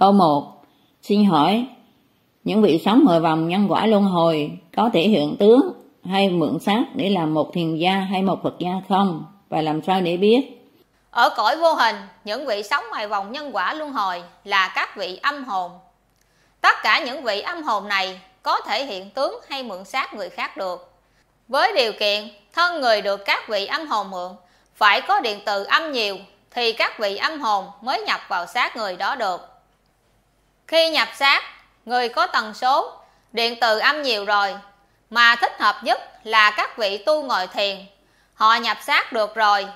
Câu 1. Xin hỏi, những vị sống hồi vòng nhân quả luân hồi có thể hiện tướng hay mượn xác để làm một thiền gia hay một Phật gia không? Và làm sao để biết? Ở cõi vô hình, những vị sống ngoài vòng nhân quả luân hồi là các vị âm hồn. Tất cả những vị âm hồn này có thể hiện tướng hay mượn xác người khác được. Với điều kiện thân người được các vị âm hồn mượn phải có điện từ âm nhiều thì các vị âm hồn mới nhập vào xác người đó được. Khi nhập xác, người có tần số điện từ âm nhiều rồi mà thích hợp nhất là các vị tu ngồi thiền. Họ nhập xác được rồi,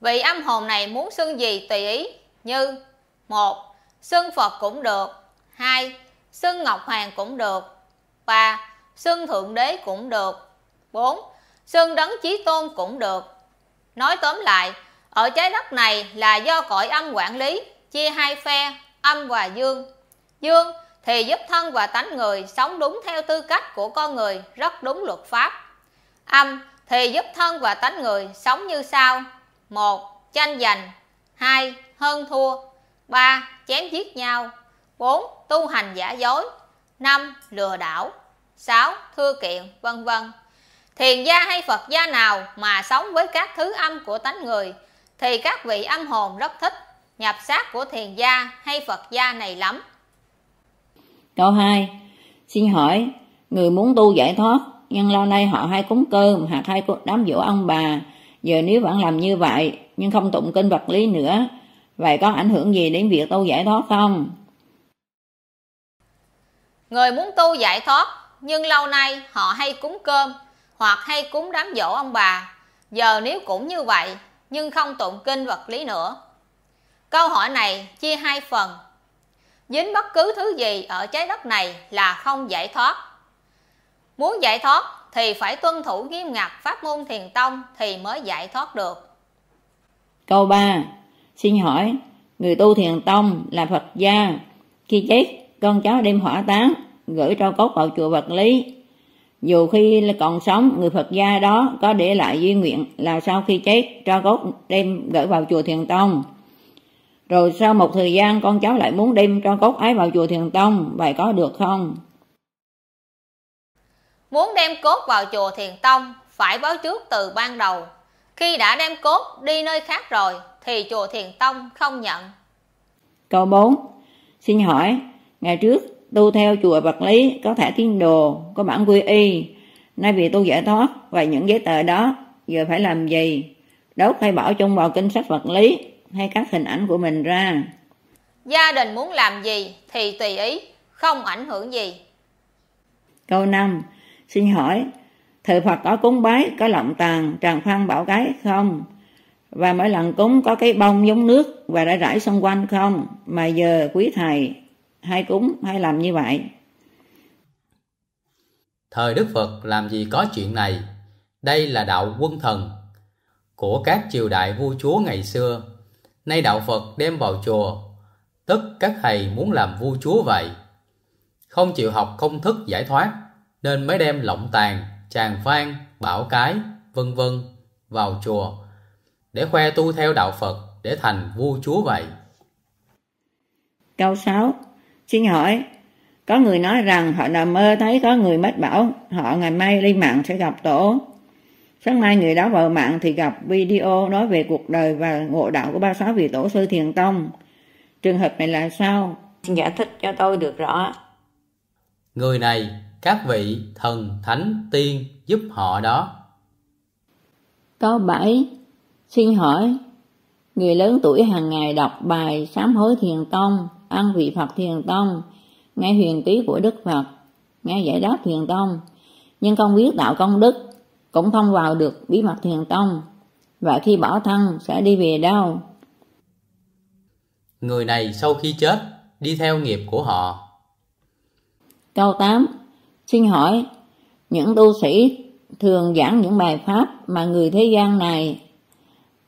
vị âm hồn này muốn xưng gì tùy ý như một Xưng Phật cũng được, hai Xưng Ngọc Hoàng cũng được, ba Xưng Thượng Đế cũng được, bốn Xưng Đấng Chí Tôn cũng được. Nói tóm lại, ở trái đất này là do cõi âm quản lý, chia hai phe, âm và dương. Dương thì giúp thân và tánh người sống đúng theo tư cách của con người, rất đúng luật pháp. Âm thì giúp thân và tánh người sống như sau: một Tranh giành, hai Hơn thua, ba Chém giết nhau, bốn Tu hành giả dối, năm Lừa đảo, sáu Thưa kiện, vân vân. Thiền gia hay Phật gia nào mà sống với các thứ âm của tánh người thì các vị âm hồn rất thích nhập xác của thiền gia hay Phật gia này lắm. Câu 2. Xin hỏi, người muốn tu giải thoát, nhưng lâu nay họ hay cúng cơm hoặc hay đám dỗ ông bà, giờ nếu vẫn làm như vậy, nhưng không tụng kinh vật lý nữa, vậy có ảnh hưởng gì đến việc tu giải thoát không? Người muốn tu giải thoát, nhưng lâu nay họ hay cúng cơm hoặc hay cúng đám dỗ ông bà, giờ nếu cũng như vậy, nhưng không tụng kinh vật lý nữa. Câu hỏi này chia hai phần, dính bất cứ thứ gì ở trái đất này là không giải thoát. Muốn giải thoát thì phải tuân thủ nghiêm ngặt pháp môn thiền tông thì mới giải thoát được. Câu 3. Xin hỏi, người tu thiền tông là Phật gia, khi chết con cháu đem hỏa táng, gửi tro cốt vào chùa vật lý. Dù khi còn sống, người Phật gia đó có để lại duy nguyện là sau khi chết tro cốt đem gửi vào chùa thiền tông rồi sau một thời gian con cháu lại muốn đem cho cốt ấy vào chùa Thiền Tông, vậy có được không? Muốn đem cốt vào chùa Thiền Tông phải báo trước từ ban đầu. Khi đã đem cốt đi nơi khác rồi thì chùa Thiền Tông không nhận. Câu 4. Xin hỏi, ngày trước tu theo chùa vật lý có thẻ thiên đồ, có bản quy y, nay vì tu giải thoát và những giấy tờ đó giờ phải làm gì? Đốt hay bảo chung vào kinh sách vật lý hay các hình ảnh của mình ra. Gia đình muốn làm gì thì tùy ý, không ảnh hưởng gì. Câu 5. Xin hỏi, thờ Phật có cúng bái, có lọng tàn, tràng phan bảo cái không? Và mỗi lần cúng có cái bông giống nước và đã rải xung quanh không? Mà giờ quý thầy hay cúng hay làm như vậy? Thời Đức Phật làm gì có chuyện này? Đây là đạo quân thần của các triều đại vua chúa ngày xưa nay đạo Phật đem vào chùa, tất các thầy muốn làm vua chúa vậy. Không chịu học công thức giải thoát, nên mới đem lộng tàn, tràng phan, bảo cái, vân vân vào chùa, để khoe tu theo đạo Phật để thành vua chúa vậy. Câu 6 Xin hỏi, có người nói rằng họ nằm mơ thấy có người mất bảo, họ ngày mai lên mạng sẽ gặp tổ. Sáng mai người đó vào mạng thì gặp video nói về cuộc đời và ngộ đạo của ba sáu vị tổ sư Thiền Tông. Trường hợp này là sao? Xin giải thích cho tôi được rõ. Người này, các vị thần, thánh, tiên giúp họ đó. Câu 7. Xin hỏi, người lớn tuổi hàng ngày đọc bài sám hối Thiền Tông, ăn vị Phật Thiền Tông, nghe huyền ký của Đức Phật, nghe giải đáp Thiền Tông, nhưng không biết đạo công đức cũng không vào được bí mật thiền tông và khi bỏ thân sẽ đi về đâu? Người này sau khi chết đi theo nghiệp của họ. Câu 8 xin hỏi những tu sĩ thường giảng những bài pháp mà người thế gian này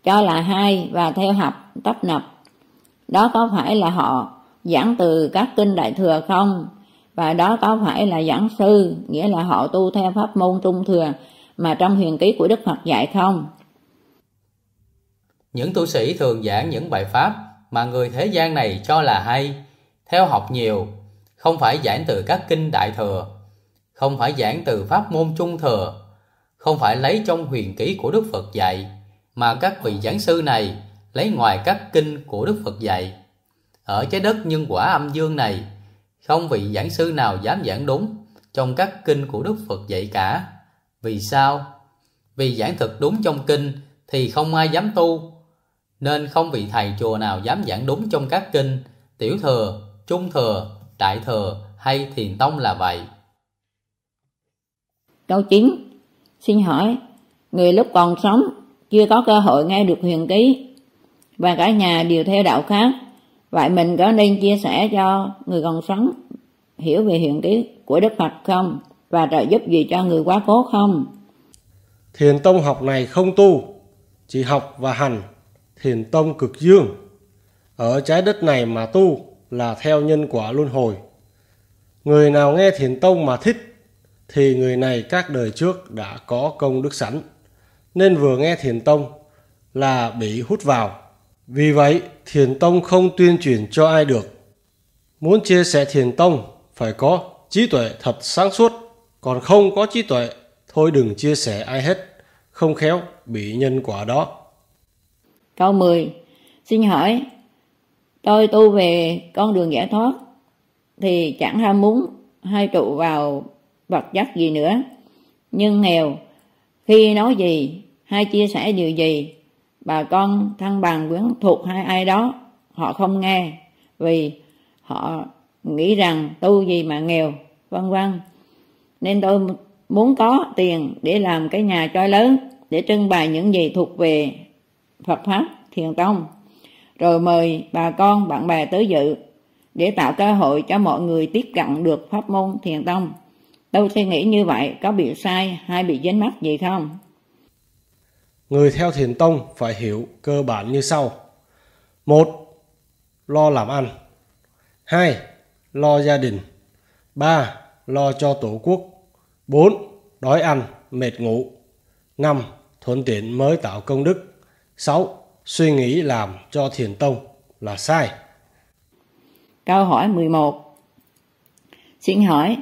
cho là hay và theo học tấp nập. Đó có phải là họ giảng từ các kinh đại thừa không? Và đó có phải là giảng sư nghĩa là họ tu theo pháp môn trung thừa mà trong huyền ký của Đức Phật dạy không? Những tu sĩ thường giảng những bài pháp mà người thế gian này cho là hay, theo học nhiều, không phải giảng từ các kinh đại thừa, không phải giảng từ pháp môn trung thừa, không phải lấy trong huyền ký của Đức Phật dạy, mà các vị giảng sư này lấy ngoài các kinh của Đức Phật dạy. Ở trái đất nhân quả âm dương này, không vị giảng sư nào dám giảng đúng trong các kinh của Đức Phật dạy cả. Vì sao? Vì giảng thực đúng trong kinh thì không ai dám tu, nên không vị thầy chùa nào dám giảng đúng trong các kinh tiểu thừa, trung thừa, đại thừa hay thiền tông là vậy. Câu 9. Xin hỏi, người lúc còn sống chưa có cơ hội nghe được huyền ký và cả nhà đều theo đạo khác, vậy mình có nên chia sẻ cho người còn sống hiểu về huyền ký của Đức Phật không và trợ giúp gì cho người quá cố không? Thiền tông học này không tu, chỉ học và hành. Thiền tông cực dương. Ở trái đất này mà tu là theo nhân quả luân hồi. Người nào nghe thiền tông mà thích thì người này các đời trước đã có công đức sẵn. Nên vừa nghe thiền tông là bị hút vào. Vì vậy, thiền tông không tuyên truyền cho ai được. Muốn chia sẻ thiền tông phải có trí tuệ thật sáng suốt, còn không có trí tuệ, thôi đừng chia sẻ ai hết, không khéo bị nhân quả đó. Câu 10. Xin hỏi, tôi tu về con đường giải thoát, thì chẳng ham muốn hay trụ vào vật chất gì nữa. Nhưng nghèo, khi nói gì hay chia sẻ điều gì, bà con thân bằng quyến thuộc hay ai đó, họ không nghe, vì họ nghĩ rằng tu gì mà nghèo, vân vân. Nên tôi muốn có tiền để làm cái nhà cho lớn, để trưng bày những gì thuộc về Phật Pháp, Thiền Tông. Rồi mời bà con, bạn bè tới dự, để tạo cơ hội cho mọi người tiếp cận được pháp môn Thiền Tông. Tôi suy nghĩ như vậy có bị sai hay bị dính mắc gì không? Người theo Thiền Tông phải hiểu cơ bản như sau. một Lo làm ăn. hai lo gia đình. ba Lo cho tổ quốc. 4. Đói ăn, mệt ngủ. 5. Thuận tiện mới tạo công đức. 6. Suy nghĩ làm cho thiền tông là sai. Câu hỏi 11 Xin hỏi,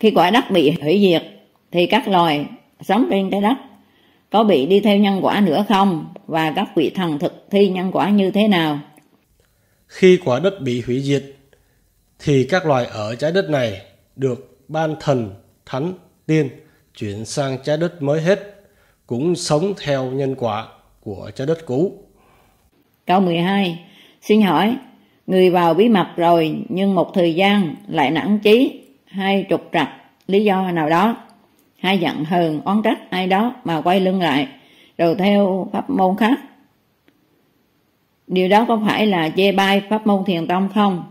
khi quả đất bị hủy diệt, thì các loài sống trên trái đất có bị đi theo nhân quả nữa không? Và các vị thần thực thi nhân quả như thế nào? Khi quả đất bị hủy diệt, thì các loài ở trái đất này được ban thần, thánh, tiên chuyển sang trái đất mới hết, cũng sống theo nhân quả của trái đất cũ. Câu 12. Xin hỏi, người vào bí mật rồi nhưng một thời gian lại nản chí hay trục trặc lý do nào đó, hay giận hờn oán trách ai đó mà quay lưng lại, rồi theo pháp môn khác. Điều đó có phải là chê bai pháp môn thiền tông không?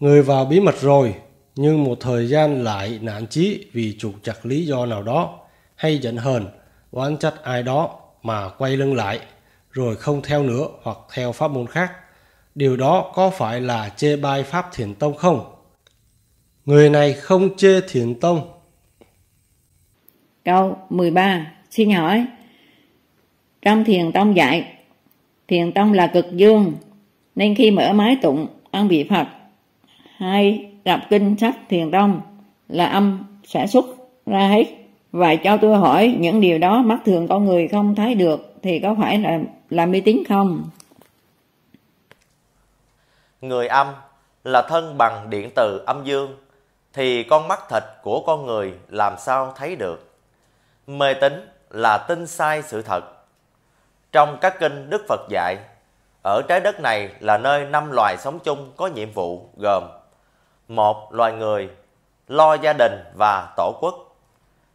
Người vào bí mật rồi, nhưng một thời gian lại nản chí vì trục chặt lý do nào đó, hay giận hờn, oán trách ai đó mà quay lưng lại, rồi không theo nữa hoặc theo pháp môn khác. Điều đó có phải là chê bai pháp thiền tông không? Người này không chê thiền tông. Câu 13. Xin hỏi, trong thiền tông dạy, thiền tông là cực dương, nên khi mở mái tụng ăn bị Phật hay đọc kinh sách thiền tông là âm sẽ xuất ra hết. Và cho tôi hỏi những điều đó, mắt thường con người không thấy được thì có phải là là mê tín không? Người âm là thân bằng điện từ âm dương, thì con mắt thịt của con người làm sao thấy được? Mê tín là tin sai sự thật. Trong các kinh đức phật dạy, ở trái đất này là nơi năm loài sống chung có nhiệm vụ gồm một loài người lo gia đình và tổ quốc.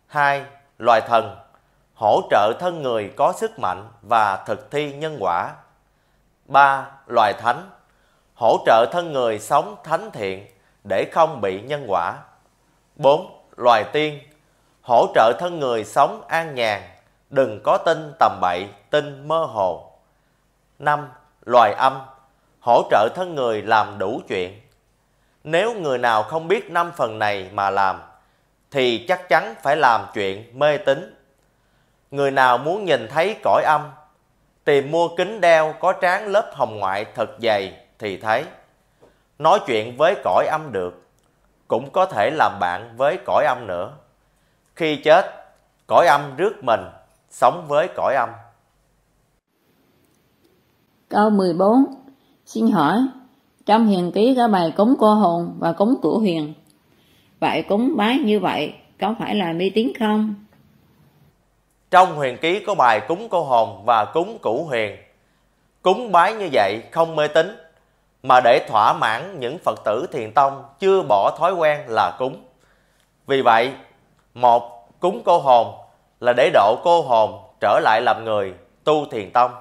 hai Loài thần hỗ trợ thân người có sức mạnh và thực thi nhân quả. ba Loài thánh hỗ trợ thân người sống thánh thiện để không bị nhân quả. bốn Loài tiên hỗ trợ thân người sống an nhàn, đừng có tin tầm bậy, tin mơ hồ. năm Loài âm hỗ trợ thân người làm đủ chuyện nếu người nào không biết năm phần này mà làm, thì chắc chắn phải làm chuyện mê tín. Người nào muốn nhìn thấy cõi âm, tìm mua kính đeo có tráng lớp hồng ngoại thật dày thì thấy. nói chuyện với cõi âm được, cũng có thể làm bạn với cõi âm nữa. Khi chết, cõi âm rước mình, sống với cõi âm. Câu 14 Xin hỏi, trong hiền ký có bài cúng cô hồn và cúng cửu huyền. Vậy cúng bái như vậy có phải là mê tín không? Trong huyền ký có bài cúng cô hồn và cúng cửu huyền. Cúng bái như vậy không mê tín, mà để thỏa mãn những Phật tử thiền tông chưa bỏ thói quen là cúng. Vì vậy, một cúng cô hồn là để độ cô hồn trở lại làm người tu thiền tông.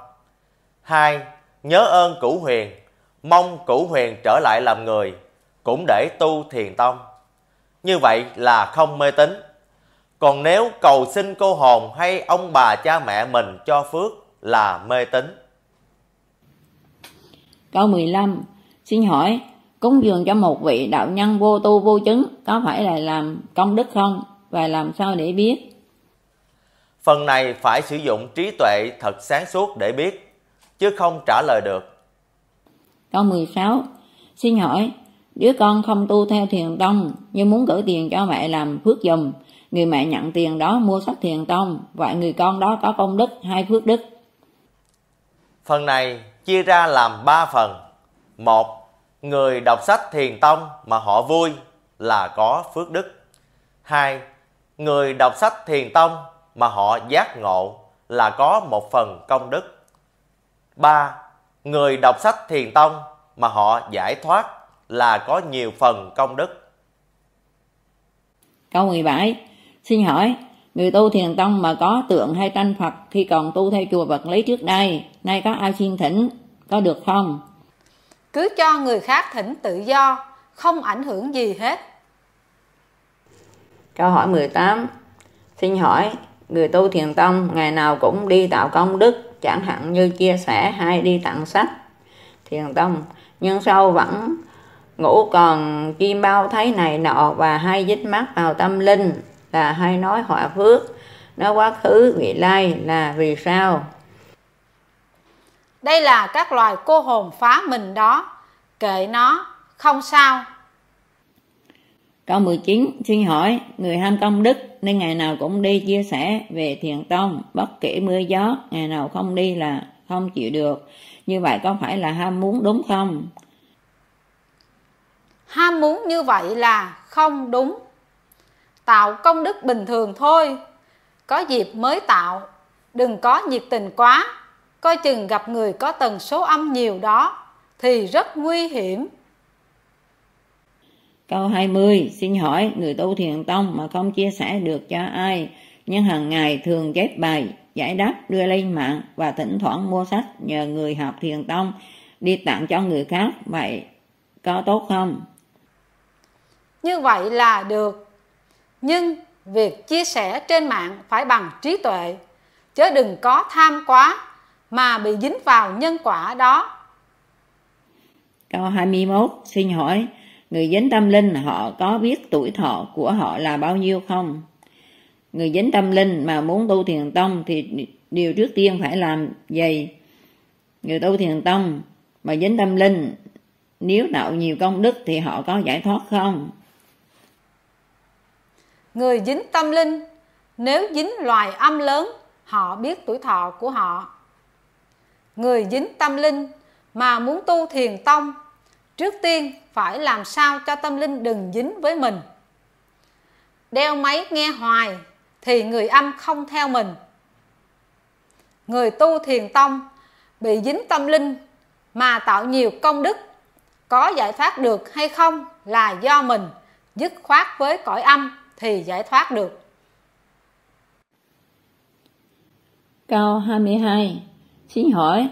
Hai, nhớ ơn cửu huyền, mong cửu huyền trở lại làm người, cũng để tu thiền tông. Như vậy là không mê tín. Còn nếu cầu xin cô hồn hay ông bà cha mẹ mình cho phước là mê tín. Câu 15 Xin hỏi, cúng dường cho một vị đạo nhân vô tu vô chứng có phải là làm công đức không? Và làm sao để biết? Phần này phải sử dụng trí tuệ thật sáng suốt để biết, chứ không trả lời được. Câu 16 Xin hỏi, đứa con không tu theo thiền tông nhưng muốn gửi tiền cho mẹ làm phước dùm, người mẹ nhận tiền đó mua sách thiền tông, vậy người con đó có công đức hay phước đức? Phần này chia ra làm 3 phần. Một, người đọc sách thiền tông mà họ vui là có phước đức. Hai, người đọc sách thiền tông mà họ giác ngộ là có một phần công đức. Ba, người đọc sách thiền tông mà họ giải thoát là có nhiều phần công đức. Câu 17 Xin hỏi, người tu thiền tông mà có tượng hay tranh Phật khi còn tu theo chùa vật lý trước đây, nay có ai xin thỉnh, có được không? Cứ cho người khác thỉnh tự do, không ảnh hưởng gì hết. Câu hỏi 18 Xin hỏi, người tu thiền tông ngày nào cũng đi tạo công đức, chẳng hạn như chia sẻ hay đi tặng sách thiền tông, nhưng sau vẫn ngủ còn kim bao thấy này nọ và hay dính mắt vào tâm linh là hay nói họa phước? Nó quá khứ vị lai là vì sao? Đây là các loài cô hồn phá mình đó, kệ nó, không sao. Câu 19 xin hỏi người ham công đức nên ngày nào cũng đi chia sẻ về thiền tông bất kể mưa gió ngày nào không đi là không chịu được. Như vậy có phải là ham muốn đúng không? Ham muốn như vậy là không đúng. Tạo công đức bình thường thôi, có dịp mới tạo, đừng có nhiệt tình quá, coi chừng gặp người có tần số âm nhiều đó thì rất nguy hiểm. Câu 20 xin hỏi người tu thiền tông mà không chia sẻ được cho ai nhưng hàng ngày thường chép bài giải đáp đưa lên mạng và thỉnh thoảng mua sách nhờ người học thiền tông đi tặng cho người khác vậy có tốt không Như vậy là được. Nhưng việc chia sẻ trên mạng phải bằng trí tuệ, chứ đừng có tham quá mà bị dính vào nhân quả đó. Câu 21 xin hỏi người dính tâm linh họ có biết tuổi thọ của họ là bao nhiêu không? Người dính tâm linh mà muốn tu thiền tông thì điều trước tiên phải làm gì? Người tu thiền tông mà dính tâm linh nếu tạo nhiều công đức thì họ có giải thoát không? Người dính tâm linh, nếu dính loài âm lớn, họ biết tuổi thọ của họ. Người dính tâm linh mà muốn tu thiền tông, trước tiên phải làm sao cho tâm linh đừng dính với mình. Đeo máy nghe hoài thì người âm không theo mình. Người tu thiền tông bị dính tâm linh mà tạo nhiều công đức, có giải thoát được hay không là do mình, dứt khoát với cõi âm thì giải thoát được. Câu 22 Xin hỏi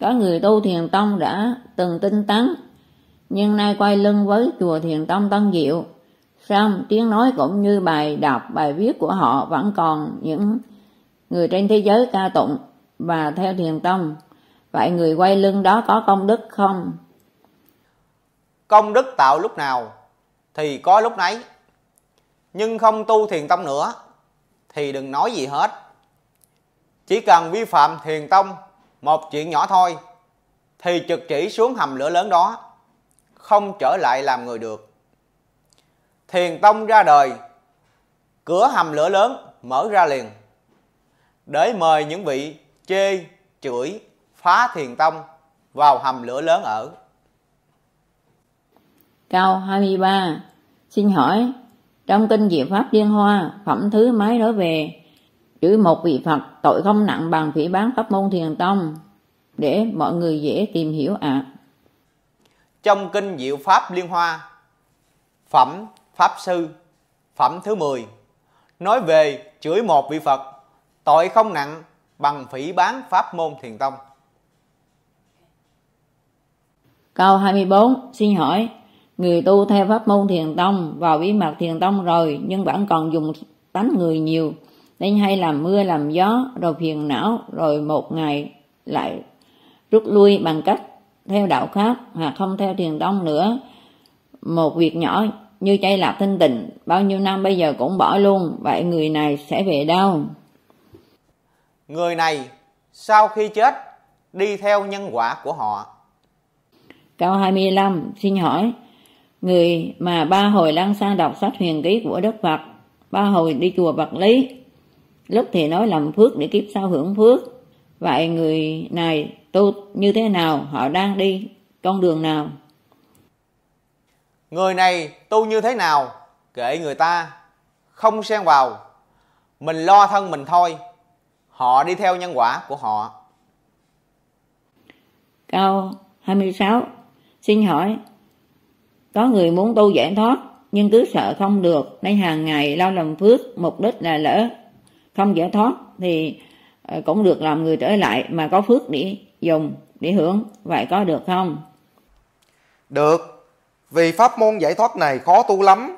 có người tu thiền tông đã từng tinh tấn, Nhưng nay quay lưng với chùa thiền tông Tân Diệu Xong, tiếng nói cũng như bài đọc, bài viết của họ Vẫn còn những người trên thế giới ca tụng Và theo thiền tông Vậy người quay lưng đó có công đức không? Công đức tạo lúc nào thì có lúc nấy. Nhưng không tu thiền tông nữa thì đừng nói gì hết. Chỉ cần vi phạm thiền tông một chuyện nhỏ thôi thì trực chỉ xuống hầm lửa lớn đó. không trở lại làm người được. Thiền tông ra đời, cửa hầm lửa lớn mở ra liền để mời những vị chê, chửi, phá thiền tông vào hầm lửa lớn ở. Câu 23 Xin hỏi, trong kinh Diệu Pháp Liên Hoa, phẩm thứ mấy nói về chửi một vị Phật tội không nặng bằng phỉ bán pháp môn thiền tông để mọi người dễ tìm hiểu ạ. À. Trong kinh Diệu Pháp Liên Hoa, phẩm Pháp Sư, phẩm thứ 10, nói về chửi một vị Phật tội không nặng bằng phỉ bán pháp môn thiền tông. Câu 24, xin hỏi, người tu theo pháp môn thiền tông vào bí mật thiền tông rồi nhưng vẫn còn dùng tánh người nhiều nên hay làm mưa làm gió rồi phiền não rồi một ngày lại rút lui bằng cách theo đạo khác hoặc không theo thiền tông nữa. Một việc nhỏ như chay lạc thanh tịnh bao nhiêu năm bây giờ cũng bỏ luôn vậy người này sẽ về đâu? Người này sau khi chết đi theo nhân quả của họ. Câu 25 xin hỏi người mà ba hồi lăng sang đọc sách huyền ký của Đức Phật ba hồi đi chùa Vật Lý lúc thì nói làm phước để kiếp sau hưởng phước. Vậy người này tu như thế nào? Họ đang đi con đường nào? Người này tu như thế nào? Kệ người ta không xen vào. Mình lo thân mình thôi. Họ đi theo nhân quả của họ. Câu 26 xin hỏi có người muốn tu giải thoát nhưng cứ sợ không được nên hàng ngày lao làm phước mục đích là lỡ không giải thoát thì ờ, cũng được làm người trở lại mà có phước để dùng để hưởng. Vậy có được không? Được. Vì pháp môn giải thoát này khó tu lắm.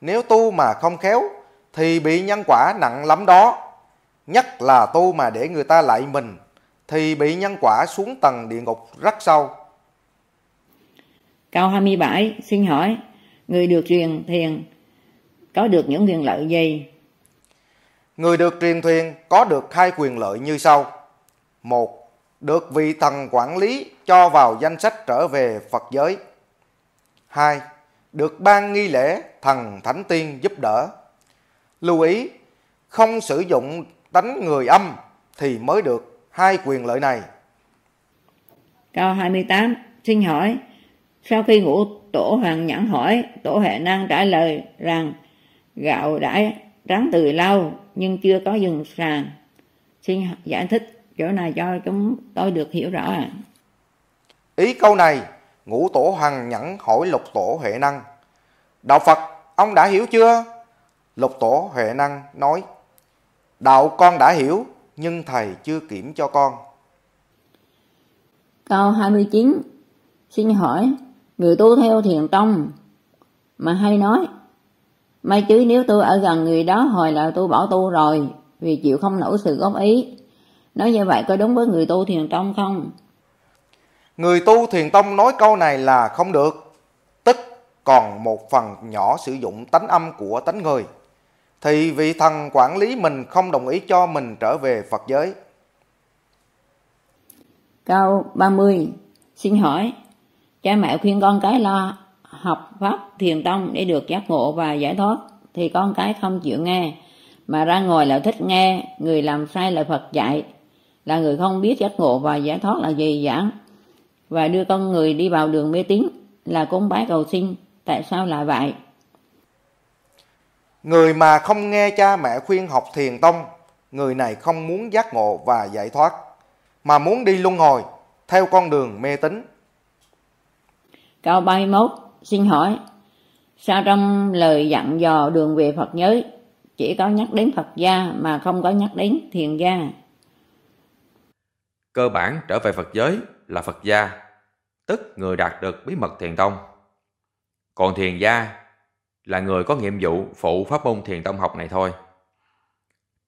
Nếu tu mà không khéo thì bị nhân quả nặng lắm đó. Nhất là tu mà để người ta lại mình thì bị nhân quả xuống tầng địa ngục rất sâu. Câu 27 xin hỏi người được truyền thiền có được những quyền lợi gì Người được truyền thuyền có được hai quyền lợi như sau. Một, được vị thần quản lý cho vào danh sách trở về Phật giới. Hai, được ban nghi lễ thần thánh tiên giúp đỡ. Lưu ý, không sử dụng tánh người âm thì mới được hai quyền lợi này. Câu 28, xin hỏi, sau khi ngũ tổ hoàng nhãn hỏi, tổ hệ năng trả lời rằng gạo đã rắn từ lâu nhưng chưa có dừng sàn. Xin giải thích chỗ này cho chúng tôi được hiểu rõ. À. ý câu này ngũ tổ hằng nhẫn hỏi lục tổ huệ năng. Đạo phật ông đã hiểu chưa? Lục tổ huệ năng nói đạo con đã hiểu nhưng thầy chưa kiểm cho con. Câu 29 xin hỏi người tu theo thiền tông mà hay nói May chứ nếu tôi ở gần người đó hồi là tôi bỏ tu rồi, vì chịu không nổi sự góp ý. Nói như vậy có đúng với người tu thiền tông không? Người tu thiền tông nói câu này là không được, tức còn một phần nhỏ sử dụng tánh âm của tánh người, thì vị thần quản lý mình không đồng ý cho mình trở về Phật giới. Câu 30 Xin hỏi, cha mẹ khuyên con cái lo học pháp thiền tông để được giác ngộ và giải thoát thì con cái không chịu nghe mà ra ngồi là thích nghe người làm sai lời Phật dạy. Là người không biết giác ngộ và giải thoát là gì giảng và đưa con người đi vào đường mê tín là cúng bái cầu xin tại sao là vậy? Người mà không nghe cha mẹ khuyên học thiền tông người này không muốn giác ngộ và giải thoát mà muốn đi luân hồi theo con đường mê tín. Câu 31 xin hỏi sao trong lời dặn dò đường về Phật giới chỉ có nhắc đến Phật gia mà không có nhắc đến thiền gia? Cơ bản trở về Phật giới là Phật gia tức người đạt được bí mật thiền tông. Còn thiền gia là người có nhiệm vụ phụ pháp môn thiền tông học này thôi.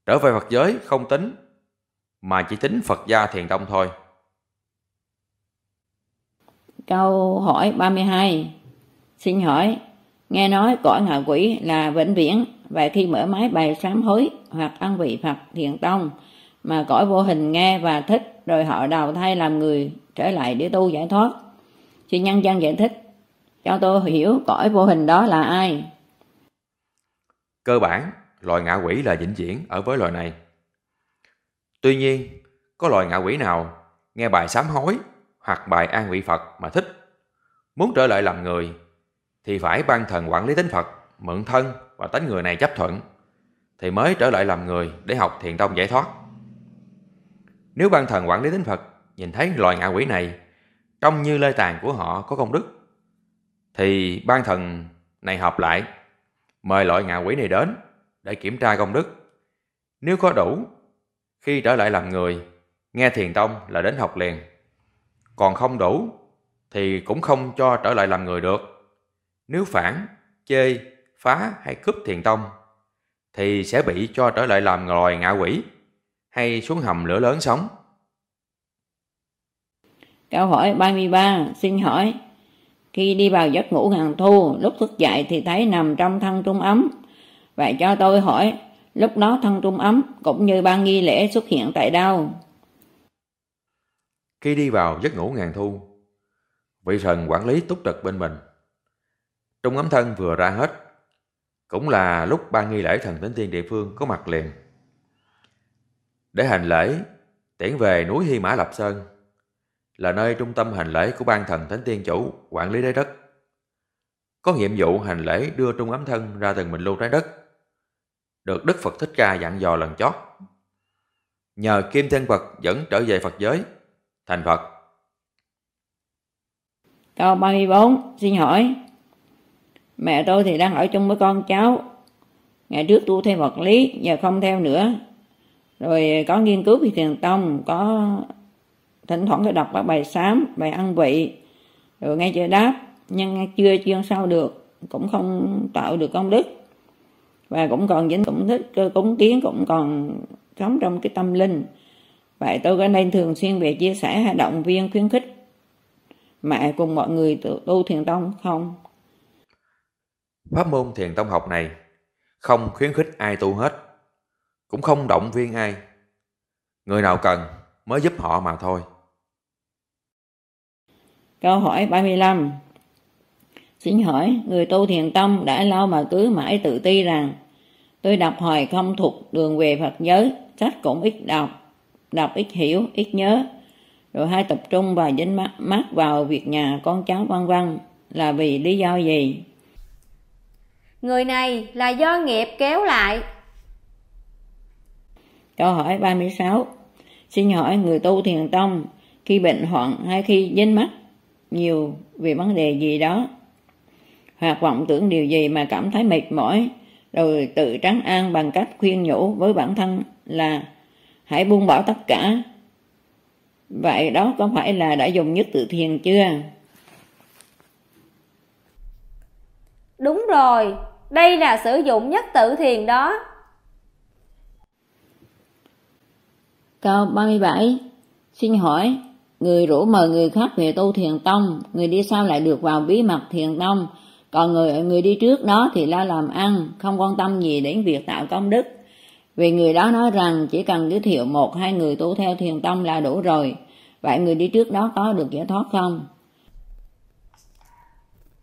Trở về Phật giới không tính mà chỉ tính Phật gia thiền tông thôi. Câu hỏi 32 Xin hỏi, nghe nói cõi ngạ quỷ là vĩnh viễn, vậy khi mở máy bài sám hối hoặc ăn vị Phật thiền tông, mà cõi vô hình nghe và thích, rồi họ đào thay làm người trở lại để tu giải thoát. Xin nhân dân giải thích, cho tôi hiểu cõi vô hình đó là ai. Cơ bản, loài ngạ quỷ là vĩnh viễn ở với loài này. Tuy nhiên, có loài ngạ quỷ nào nghe bài sám hối hoặc bài an vị Phật mà thích, muốn trở lại làm người, thì phải ban thần quản lý tính Phật, mượn thân và tánh người này chấp thuận, thì mới trở lại làm người để học thiền tông giải thoát. Nếu ban thần quản lý tính Phật nhìn thấy loài ngạ quỷ này trông như lơi tàn của họ có công đức, thì ban thần này họp lại, mời loại ngạ quỷ này đến để kiểm tra công đức. Nếu có đủ, khi trở lại làm người, nghe thiền tông là đến học liền. Còn không đủ, thì cũng không cho trở lại làm người được. Nếu phản, chê, phá hay cướp thiền tông, thì sẽ bị cho trở lại làm loài ngạ quỷ hay xuống hầm lửa lớn sống. Câu hỏi 33, xin hỏi, khi đi vào giấc ngủ hàng thu, lúc thức dậy thì thấy nằm trong thân trung ấm. Vậy cho tôi hỏi, lúc đó thân trung ấm cũng như ban nghi lễ xuất hiện tại đâu? Khi đi vào giấc ngủ ngàn thu, vị thần quản lý túc trực bên mình. Trung ấm thân vừa ra hết, cũng là lúc ban nghi lễ thần tính tiên địa phương có mặt liền. Để hành lễ, tiễn về núi Hy Mã Lập Sơn, là nơi trung tâm hành lễ của ban thần thánh tiên chủ quản lý trái đất. Có nhiệm vụ hành lễ đưa trung ấm thân ra từng mình lưu trái đất, được Đức Phật Thích Ca dặn dò lần chót. Nhờ Kim Thân Phật dẫn trở về Phật giới, thành Phật. Câu 34, xin hỏi, mẹ tôi thì đang ở chung với con cháu. Ngày trước tu theo vật lý, giờ không theo nữa. Rồi có nghiên cứu về thiền tông, có thỉnh thoảng phải đọc các bài sám bài ăn vị rồi nghe chưa đáp nhưng chưa chuyên sâu được cũng không tạo được công đức và cũng còn dính cũng thích cơ cúng kiến cũng còn sống trong cái tâm linh vậy tôi có nên thường xuyên về chia sẻ hay động viên khuyến khích mẹ cùng mọi người tu thiền tông không pháp môn thiền tông học này không khuyến khích ai tu hết cũng không động viên ai. Người nào cần mới giúp họ mà thôi. Câu hỏi 35 Xin hỏi, người tu thiền tâm đã lâu mà cứ mãi tự ti rằng tôi đọc hoài không thuộc đường về Phật giới, sách cũng ít đọc, đọc ít hiểu, ít nhớ, rồi hay tập trung và dính mắt, mắt vào việc nhà con cháu vân vân là vì lý do gì? Người này là do nghiệp kéo lại. Câu hỏi 36 Xin hỏi người tu thiền tông khi bệnh hoạn hay khi dính mắt? Nhiều về vấn đề gì đó. Hoặc vọng tưởng điều gì mà cảm thấy mệt mỏi rồi tự trấn an bằng cách khuyên nhủ với bản thân là hãy buông bỏ tất cả. Vậy đó có phải là đã dùng nhất tự thiền chưa? Đúng rồi đây là sử dụng nhất tự thiền đó câu 37 xin hỏi Người rủ mời người khác về tu thiền tông, người đi sau lại được vào bí mật thiền tông, còn người người đi trước đó thì lo làm ăn, không quan tâm gì đến việc tạo công đức. Vì người đó nói rằng chỉ cần giới thiệu một hai người tu theo thiền tông là đủ rồi. Vậy người đi trước đó có được giải thoát không?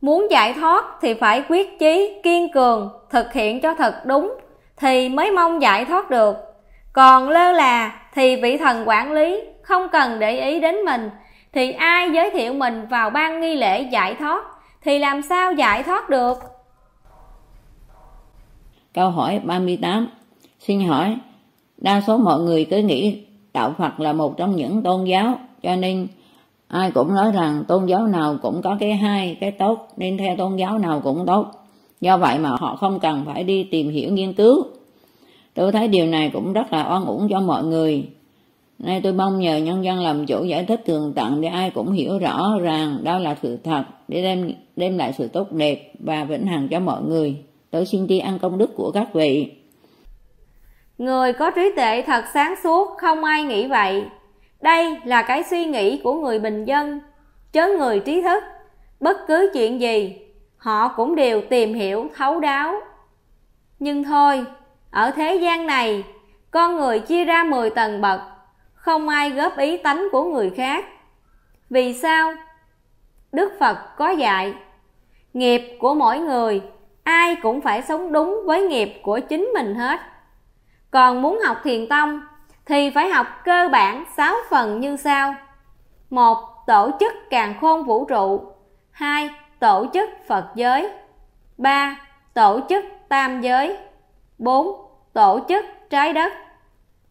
Muốn giải thoát thì phải quyết chí, kiên cường, thực hiện cho thật đúng, thì mới mong giải thoát được. Còn lơ là thì vị thần quản lý không cần để ý đến mình thì ai giới thiệu mình vào ban nghi lễ giải thoát thì làm sao giải thoát được? Câu hỏi 38 Xin hỏi, đa số mọi người cứ nghĩ Đạo Phật là một trong những tôn giáo cho nên ai cũng nói rằng tôn giáo nào cũng có cái hay, cái tốt nên theo tôn giáo nào cũng tốt. Do vậy mà họ không cần phải đi tìm hiểu nghiên cứu. Tôi thấy điều này cũng rất là oan uổng cho mọi người Nay tôi mong nhờ nhân dân làm chủ giải thích tường tận để ai cũng hiểu rõ ràng đó là sự thật để đem đem lại sự tốt đẹp và vĩnh hằng cho mọi người. Tôi xin đi ăn công đức của các vị. Người có trí tuệ thật sáng suốt không ai nghĩ vậy. Đây là cái suy nghĩ của người bình dân, chớ người trí thức. Bất cứ chuyện gì, họ cũng đều tìm hiểu thấu đáo. Nhưng thôi, ở thế gian này, con người chia ra 10 tầng bậc không ai góp ý tánh của người khác. Vì sao? Đức Phật có dạy, Nghiệp của mỗi người, ai cũng phải sống đúng với nghiệp của chính mình hết. Còn muốn học thiền tông thì phải học cơ bản 6 phần như sau. 1. Tổ chức càng khôn vũ trụ 2. Tổ chức Phật giới 3. Tổ chức tam giới 4. Tổ chức trái đất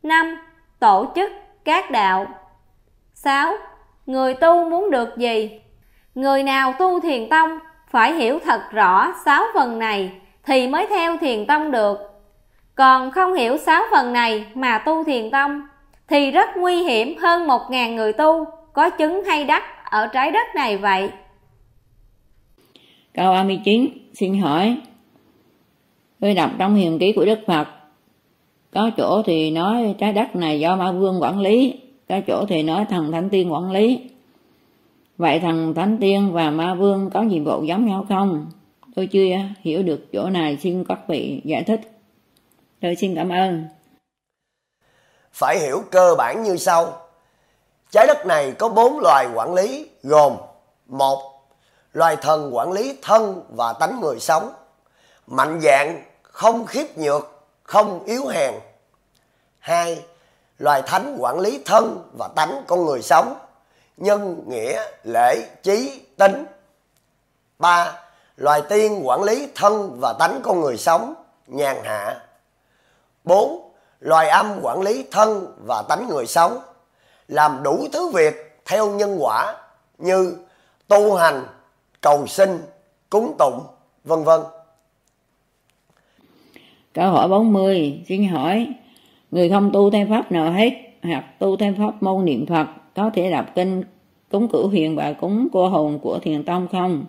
5. Tổ chức các đạo 6. Người tu muốn được gì? Người nào tu thiền tông phải hiểu thật rõ 6 phần này thì mới theo thiền tông được. Còn không hiểu sáu phần này mà tu thiền tông thì rất nguy hiểm hơn một ngàn người tu có chứng hay đắc ở trái đất này vậy. Câu 39 xin hỏi Tôi đọc trong hiền ký của Đức Phật Có chỗ thì nói trái đất này do ma vương quản lý, Có chỗ thì nói thần thánh tiên quản lý Vậy thần thánh tiên và ma vương có nhiệm vụ giống nhau không? Tôi chưa hiểu được chỗ này, xin các vị giải thích. Tôi xin cảm ơn. Phải hiểu cơ bản như sau. Trái đất này có bốn loài quản lý gồm một Loài thần quản lý thân và tánh người sống Mạnh dạng, không khiếp nhược, không yếu hèn hai Loài thánh quản lý thân và tánh con người sống Nhân, nghĩa, lễ, trí, tính ba Loài tiên quản lý thân và tánh con người sống Nhàn hạ bốn Loài âm quản lý thân và tánh người sống làm đủ thứ việc theo nhân quả như tu hành, cầu sinh, cúng tụng, vân vân. Câu hỏi 40 xin hỏi người không tu theo pháp nào hết hoặc tu theo pháp môn niệm Phật có thể đọc kinh cúng cửu huyền và cúng cô hồn của thiền tông không?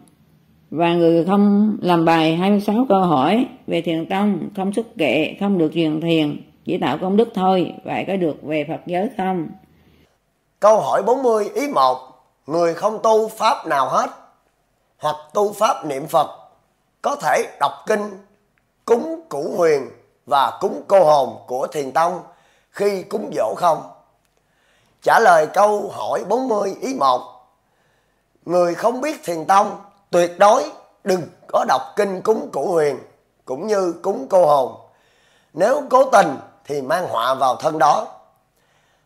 Và người không làm bài 26 câu hỏi về thiền tông, không xuất kệ, không được truyền thiền, chỉ tạo công đức thôi, vậy có được về Phật giới không? Câu hỏi 40 ý 1 Người không tu pháp nào hết Hoặc tu pháp niệm Phật Có thể đọc kinh Cúng củ huyền Và cúng cô hồn của thiền tông Khi cúng dỗ không Trả lời câu hỏi 40 ý 1 Người không biết thiền tông Tuyệt đối đừng có đọc kinh cúng cổ huyền, Cũng như cúng cô hồn. Nếu cố tình thì mang họa vào thân đó.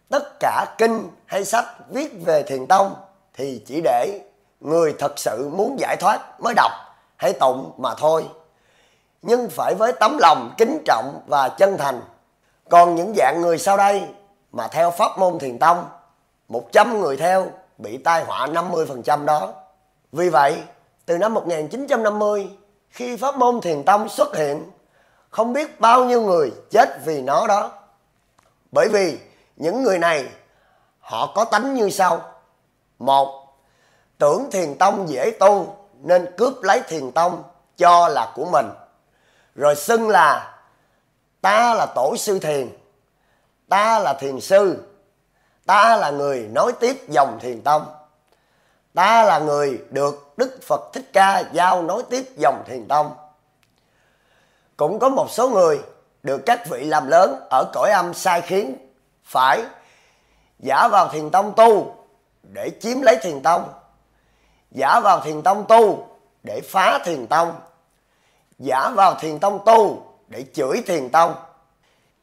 Tất cả kinh hay sách viết về thiền tông thì chỉ để người thật sự muốn giải thoát mới đọc hay tụng mà thôi. Nhưng phải với tấm lòng kính trọng và chân thành. Còn những dạng người sau đây mà theo pháp môn thiền tông 100 người theo bị tai họa 50% đó. Vì vậy từ năm 1950 khi pháp môn thiền tông xuất hiện, không biết bao nhiêu người chết vì nó đó. Bởi vì những người này, họ có tánh như sau. Một, tưởng thiền tông dễ tu nên cướp lấy thiền tông cho là của mình. Rồi xưng là, ta là tổ sư thiền, ta là thiền sư, ta là người nối tiếp dòng thiền tông ta là người được đức phật thích ca giao nối tiếp dòng thiền tông. Cũng có một số người được các vị làm lớn ở cõi âm sai khiến phải giả vào thiền tông tu để chiếm lấy thiền tông, giả vào thiền tông tu để phá thiền tông, giả vào thiền tông tu để chửi thiền tông,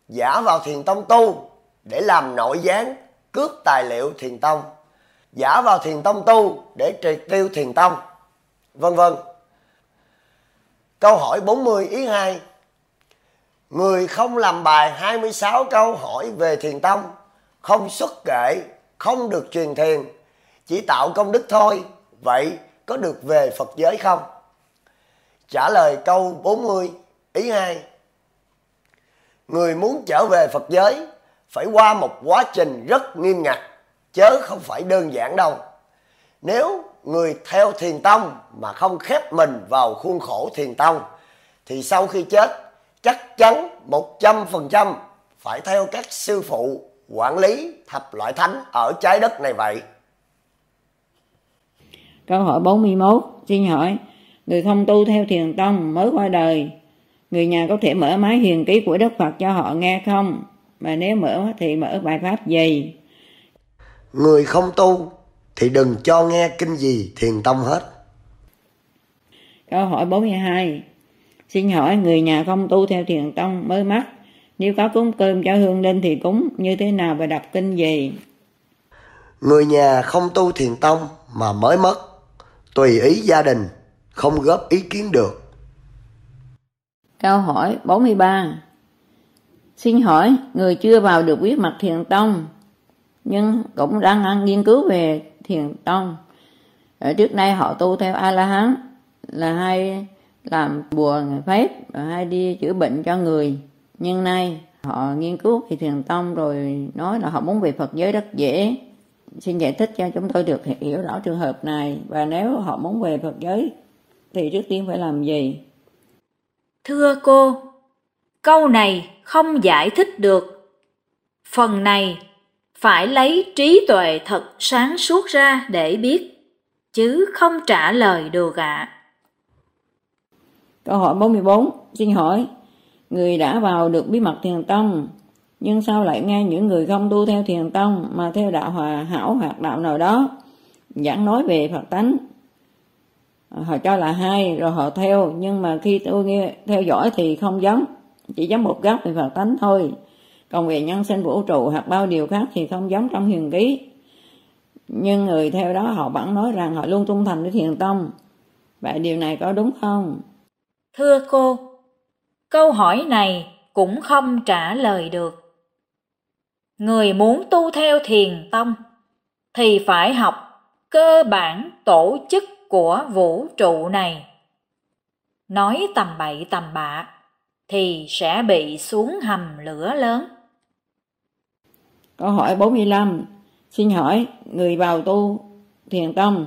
giả vào thiền tông tu để làm nội gián cướp tài liệu thiền tông giả vào thiền tông tu để triệt tiêu thiền tông vân vân câu hỏi 40 ý 2 Người không làm bài 26 câu hỏi về thiền tông, không xuất kệ, không được truyền thiền, chỉ tạo công đức thôi. Vậy có được về Phật giới không? Trả lời câu 40, ý 2. Người muốn trở về Phật giới phải qua một quá trình rất nghiêm ngặt, chớ không phải đơn giản đâu. Nếu người theo thiền tông mà không khép mình vào khuôn khổ thiền tông, thì sau khi chết chắc chắn 100% phải theo các sư phụ quản lý thập loại thánh ở trái đất này vậy. Câu hỏi 41 xin hỏi người không tu theo thiền tông mới qua đời người nhà có thể mở máy hiền ký của Đức Phật cho họ nghe không? Mà nếu mở thì mở bài pháp gì? Người không tu thì đừng cho nghe kinh gì thiền tông hết. Câu hỏi 42 Xin hỏi người nhà không tu theo thiền tông mới mắc Nếu có cúng cơm cho hương linh thì cúng như thế nào và đọc kinh gì? Người nhà không tu thiền tông mà mới mất Tùy ý gia đình Không góp ý kiến được Câu hỏi 43 Xin hỏi người chưa vào được quyết mặt thiền tông nhưng cũng đang ăn nghiên cứu về thiền tông. Ở trước đây họ tu theo a la hán là hay làm bùa phép phép hay đi chữa bệnh cho người. Nhưng nay họ nghiên cứu thì thiền tông rồi nói là họ muốn về phật giới rất dễ. Xin giải thích cho chúng tôi được hiểu rõ trường hợp này. Và nếu họ muốn về phật giới, thì trước tiên phải làm gì? Thưa cô, câu này không giải thích được. Phần này phải lấy trí tuệ thật sáng suốt ra để biết chứ không trả lời đồ gạ. Câu hỏi 44, xin hỏi, người đã vào được bí mật thiền tông, nhưng sao lại nghe những người không tu theo thiền tông mà theo đạo hòa hảo hoặc đạo nào đó giảng nói về Phật tánh? Ờ, họ cho là hai rồi họ theo nhưng mà khi tôi nghe theo dõi thì không giống chỉ giống một góc về Phật tánh thôi còn về nhân sinh vũ trụ hoặc bao điều khác thì không giống trong huyền ký. Nhưng người theo đó họ vẫn nói rằng họ luôn trung thành với thiền tông. Vậy điều này có đúng không? Thưa cô, câu hỏi này cũng không trả lời được. Người muốn tu theo thiền tông thì phải học cơ bản tổ chức của vũ trụ này. Nói tầm bậy tầm bạ thì sẽ bị xuống hầm lửa lớn câu hỏi 45 Xin hỏi, người vào tu thiền tông,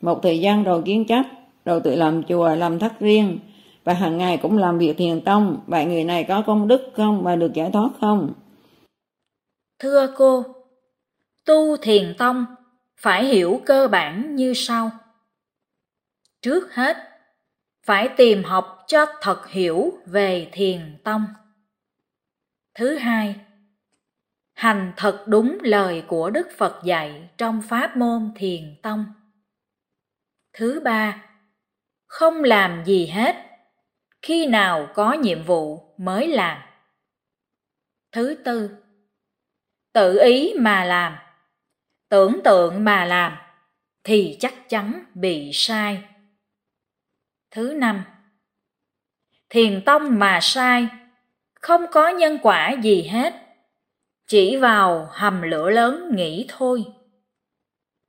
một thời gian rồi kiến chấp, rồi tự làm chùa, làm thất riêng, và hàng ngày cũng làm việc thiền tông, vậy người này có công đức không và được giải thoát không? Thưa cô, tu thiền tông phải hiểu cơ bản như sau. Trước hết, phải tìm học cho thật hiểu về thiền tông. Thứ hai, hành thật đúng lời của Đức Phật dạy trong pháp môn thiền tông. Thứ ba, không làm gì hết, khi nào có nhiệm vụ mới làm. Thứ tư, tự ý mà làm, tưởng tượng mà làm thì chắc chắn bị sai. Thứ năm, thiền tông mà sai, không có nhân quả gì hết chỉ vào hầm lửa lớn nghĩ thôi.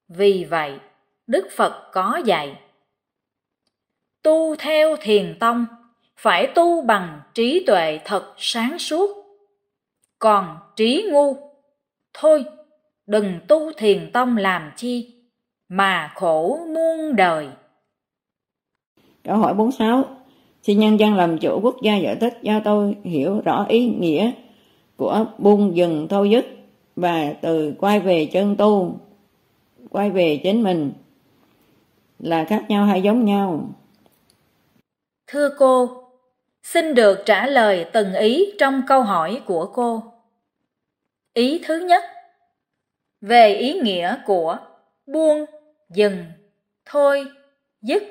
Vì vậy, đức phật có dạy, tu theo thiền tông, phải tu bằng trí tuệ thật sáng suốt. Còn trí ngu, thôi, đừng tu thiền tông làm chi, mà khổ muôn đời. Câu hỏi 46 xin nhân dân làm chủ quốc gia giải thích cho tôi hiểu rõ ý nghĩa của buông dừng thôi dứt và từ quay về chân tu, quay về chính mình là khác nhau hay giống nhau? Thưa cô, xin được trả lời từng ý trong câu hỏi của cô. Ý thứ nhất, về ý nghĩa của buông, dừng, thôi, dứt.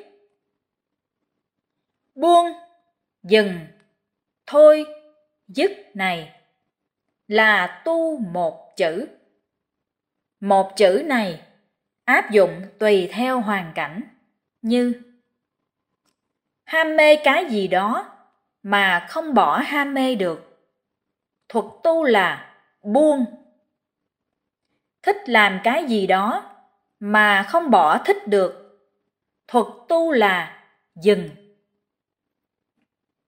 Buông, dừng, thôi, dứt này là tu một chữ. Một chữ này áp dụng tùy theo hoàn cảnh như ham mê cái gì đó mà không bỏ ham mê được. Thuật tu là buông. Thích làm cái gì đó mà không bỏ thích được. Thuật tu là dừng.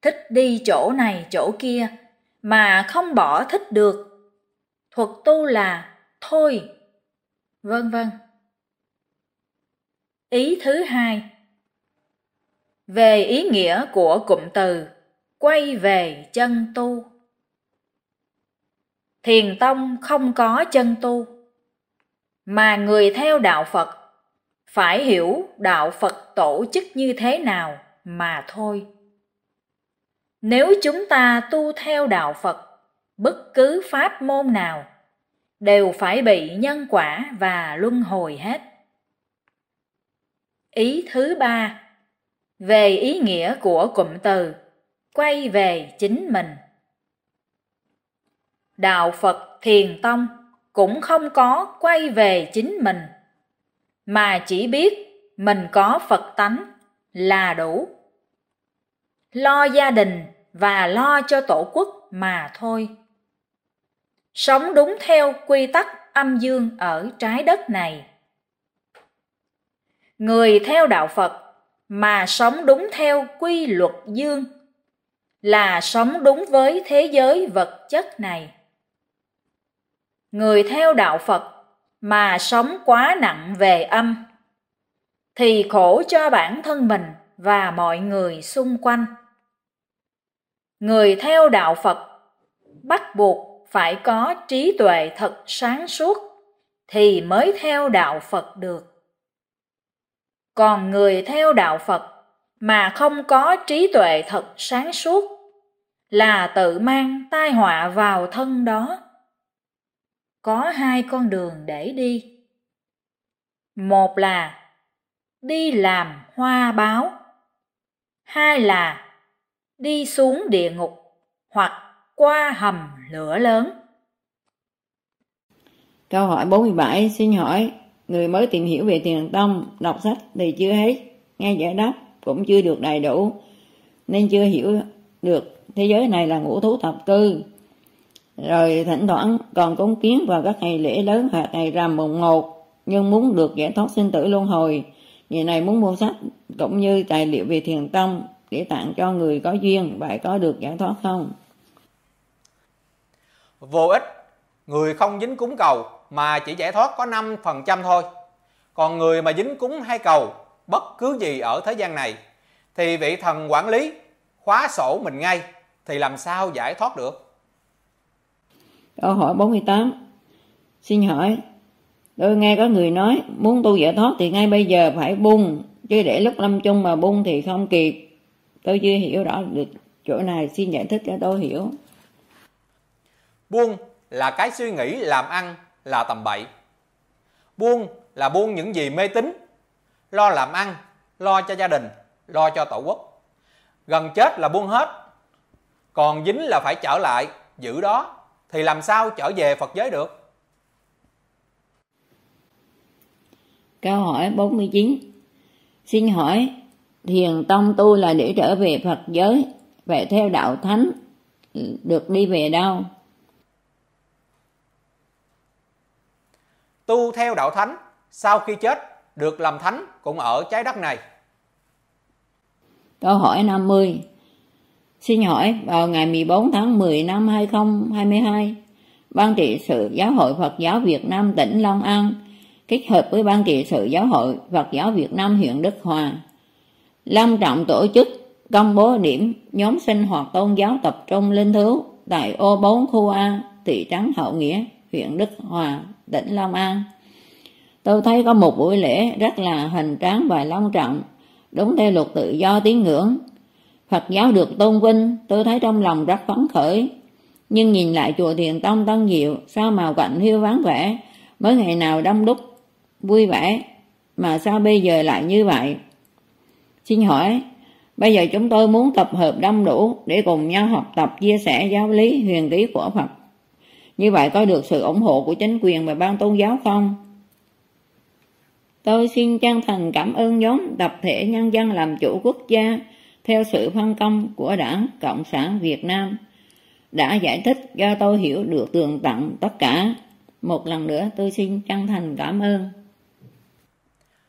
Thích đi chỗ này chỗ kia mà không bỏ thích được. Thuật tu là thôi. Vân vân. Ý thứ hai. Về ý nghĩa của cụm từ, quay về chân tu. Thiền tông không có chân tu, mà người theo đạo phật phải hiểu đạo phật tổ chức như thế nào mà thôi nếu chúng ta tu theo đạo Phật, bất cứ pháp môn nào đều phải bị nhân quả và luân hồi hết. Ý thứ ba, về ý nghĩa của cụm từ quay về chính mình. Đạo Phật Thiền Tông cũng không có quay về chính mình, mà chỉ biết mình có Phật tánh là đủ. Lo gia đình và lo cho tổ quốc mà thôi. Sống đúng theo quy tắc âm dương ở trái đất này. Người theo đạo Phật mà sống đúng theo quy luật dương là sống đúng với thế giới vật chất này. Người theo đạo Phật mà sống quá nặng về âm thì khổ cho bản thân mình và mọi người xung quanh. Người theo đạo Phật, bắt buộc phải có trí tuệ thật sáng suốt thì mới theo đạo Phật được. Còn người theo đạo Phật mà không có trí tuệ thật sáng suốt là tự mang tai họa vào thân đó. Có hai con đường để đi. Một là đi làm hoa báo. Hai là đi xuống địa ngục hoặc qua hầm lửa lớn. Câu hỏi 47 xin hỏi, người mới tìm hiểu về thiền tông, đọc sách thì chưa hết, nghe giải đáp cũng chưa được đầy đủ, nên chưa hiểu được thế giới này là ngũ thú thập cư. Rồi thỉnh thoảng còn cúng kiến vào các ngày lễ lớn hoặc ngày rằm mùng một, nhưng muốn được giải thoát sinh tử luân hồi, Người này muốn mua sách cũng như tài liệu về thiền tông để tặng cho người có duyên, vậy có được giải thoát không? Vô ích, người không dính cúng cầu mà chỉ giải thoát có 5% thôi. Còn người mà dính cúng hay cầu bất cứ gì ở thế gian này thì vị thần quản lý khóa sổ mình ngay thì làm sao giải thoát được? Câu hỏi 48 Xin hỏi Tôi nghe có người nói muốn tu giải thoát thì ngay bây giờ phải buông, chứ để lúc lâm chung mà buông thì không kịp. Tôi chưa hiểu rõ được chỗ này, xin giải thích cho tôi hiểu. Buông là cái suy nghĩ làm ăn là tầm bậy. Buông là buông những gì mê tín, lo làm ăn, lo cho gia đình, lo cho tổ quốc. Gần chết là buông hết, còn dính là phải trở lại, giữ đó, thì làm sao trở về Phật giới được? Câu hỏi 49 Xin hỏi, thiền tông tu là để trở về Phật giới, vậy theo đạo thánh được đi về đâu? Tu theo đạo thánh, sau khi chết được làm thánh cũng ở trái đất này. Câu hỏi 50 Xin hỏi, vào ngày 14 tháng 10 năm 2022, Ban trị sự Giáo hội Phật giáo Việt Nam tỉnh Long An kết hợp với Ban trị sự Giáo hội Phật giáo Việt Nam huyện Đức Hòa. Long trọng tổ chức công bố điểm nhóm sinh hoạt tôn giáo tập trung linh thú tại ô 4 khu A, thị trấn Hậu Nghĩa, huyện Đức Hòa, tỉnh Long An. Tôi thấy có một buổi lễ rất là hoành tráng và long trọng, đúng theo luật tự do tín ngưỡng. Phật giáo được tôn vinh, tôi thấy trong lòng rất phấn khởi. Nhưng nhìn lại chùa Thiền Tông Tân Diệu, sao màu cạnh hiu vắng vẻ, mới ngày nào đông đúc vui vẻ mà sao bây giờ lại như vậy xin hỏi bây giờ chúng tôi muốn tập hợp đông đủ để cùng nhau học tập chia sẻ giáo lý huyền lý của phật. Như vậy có được sự ủng hộ của chính quyền và ban tôn giáo không? Tôi xin chân thành cảm ơn nhóm tập thể nhân dân làm chủ quốc gia theo sự phân công của đảng cộng sản việt nam đã giải thích cho tôi hiểu được tường tận tất cả. Một lần nữa tôi xin chân thành cảm ơn.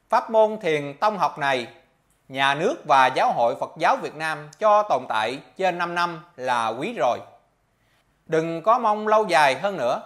Pháp môn thiền tông học này, nhà nước và Giáo hội Phật giáo Việt Nam cho tồn tại trên 5 năm là quý rồi. Đừng có mong lâu dài hơn nữa,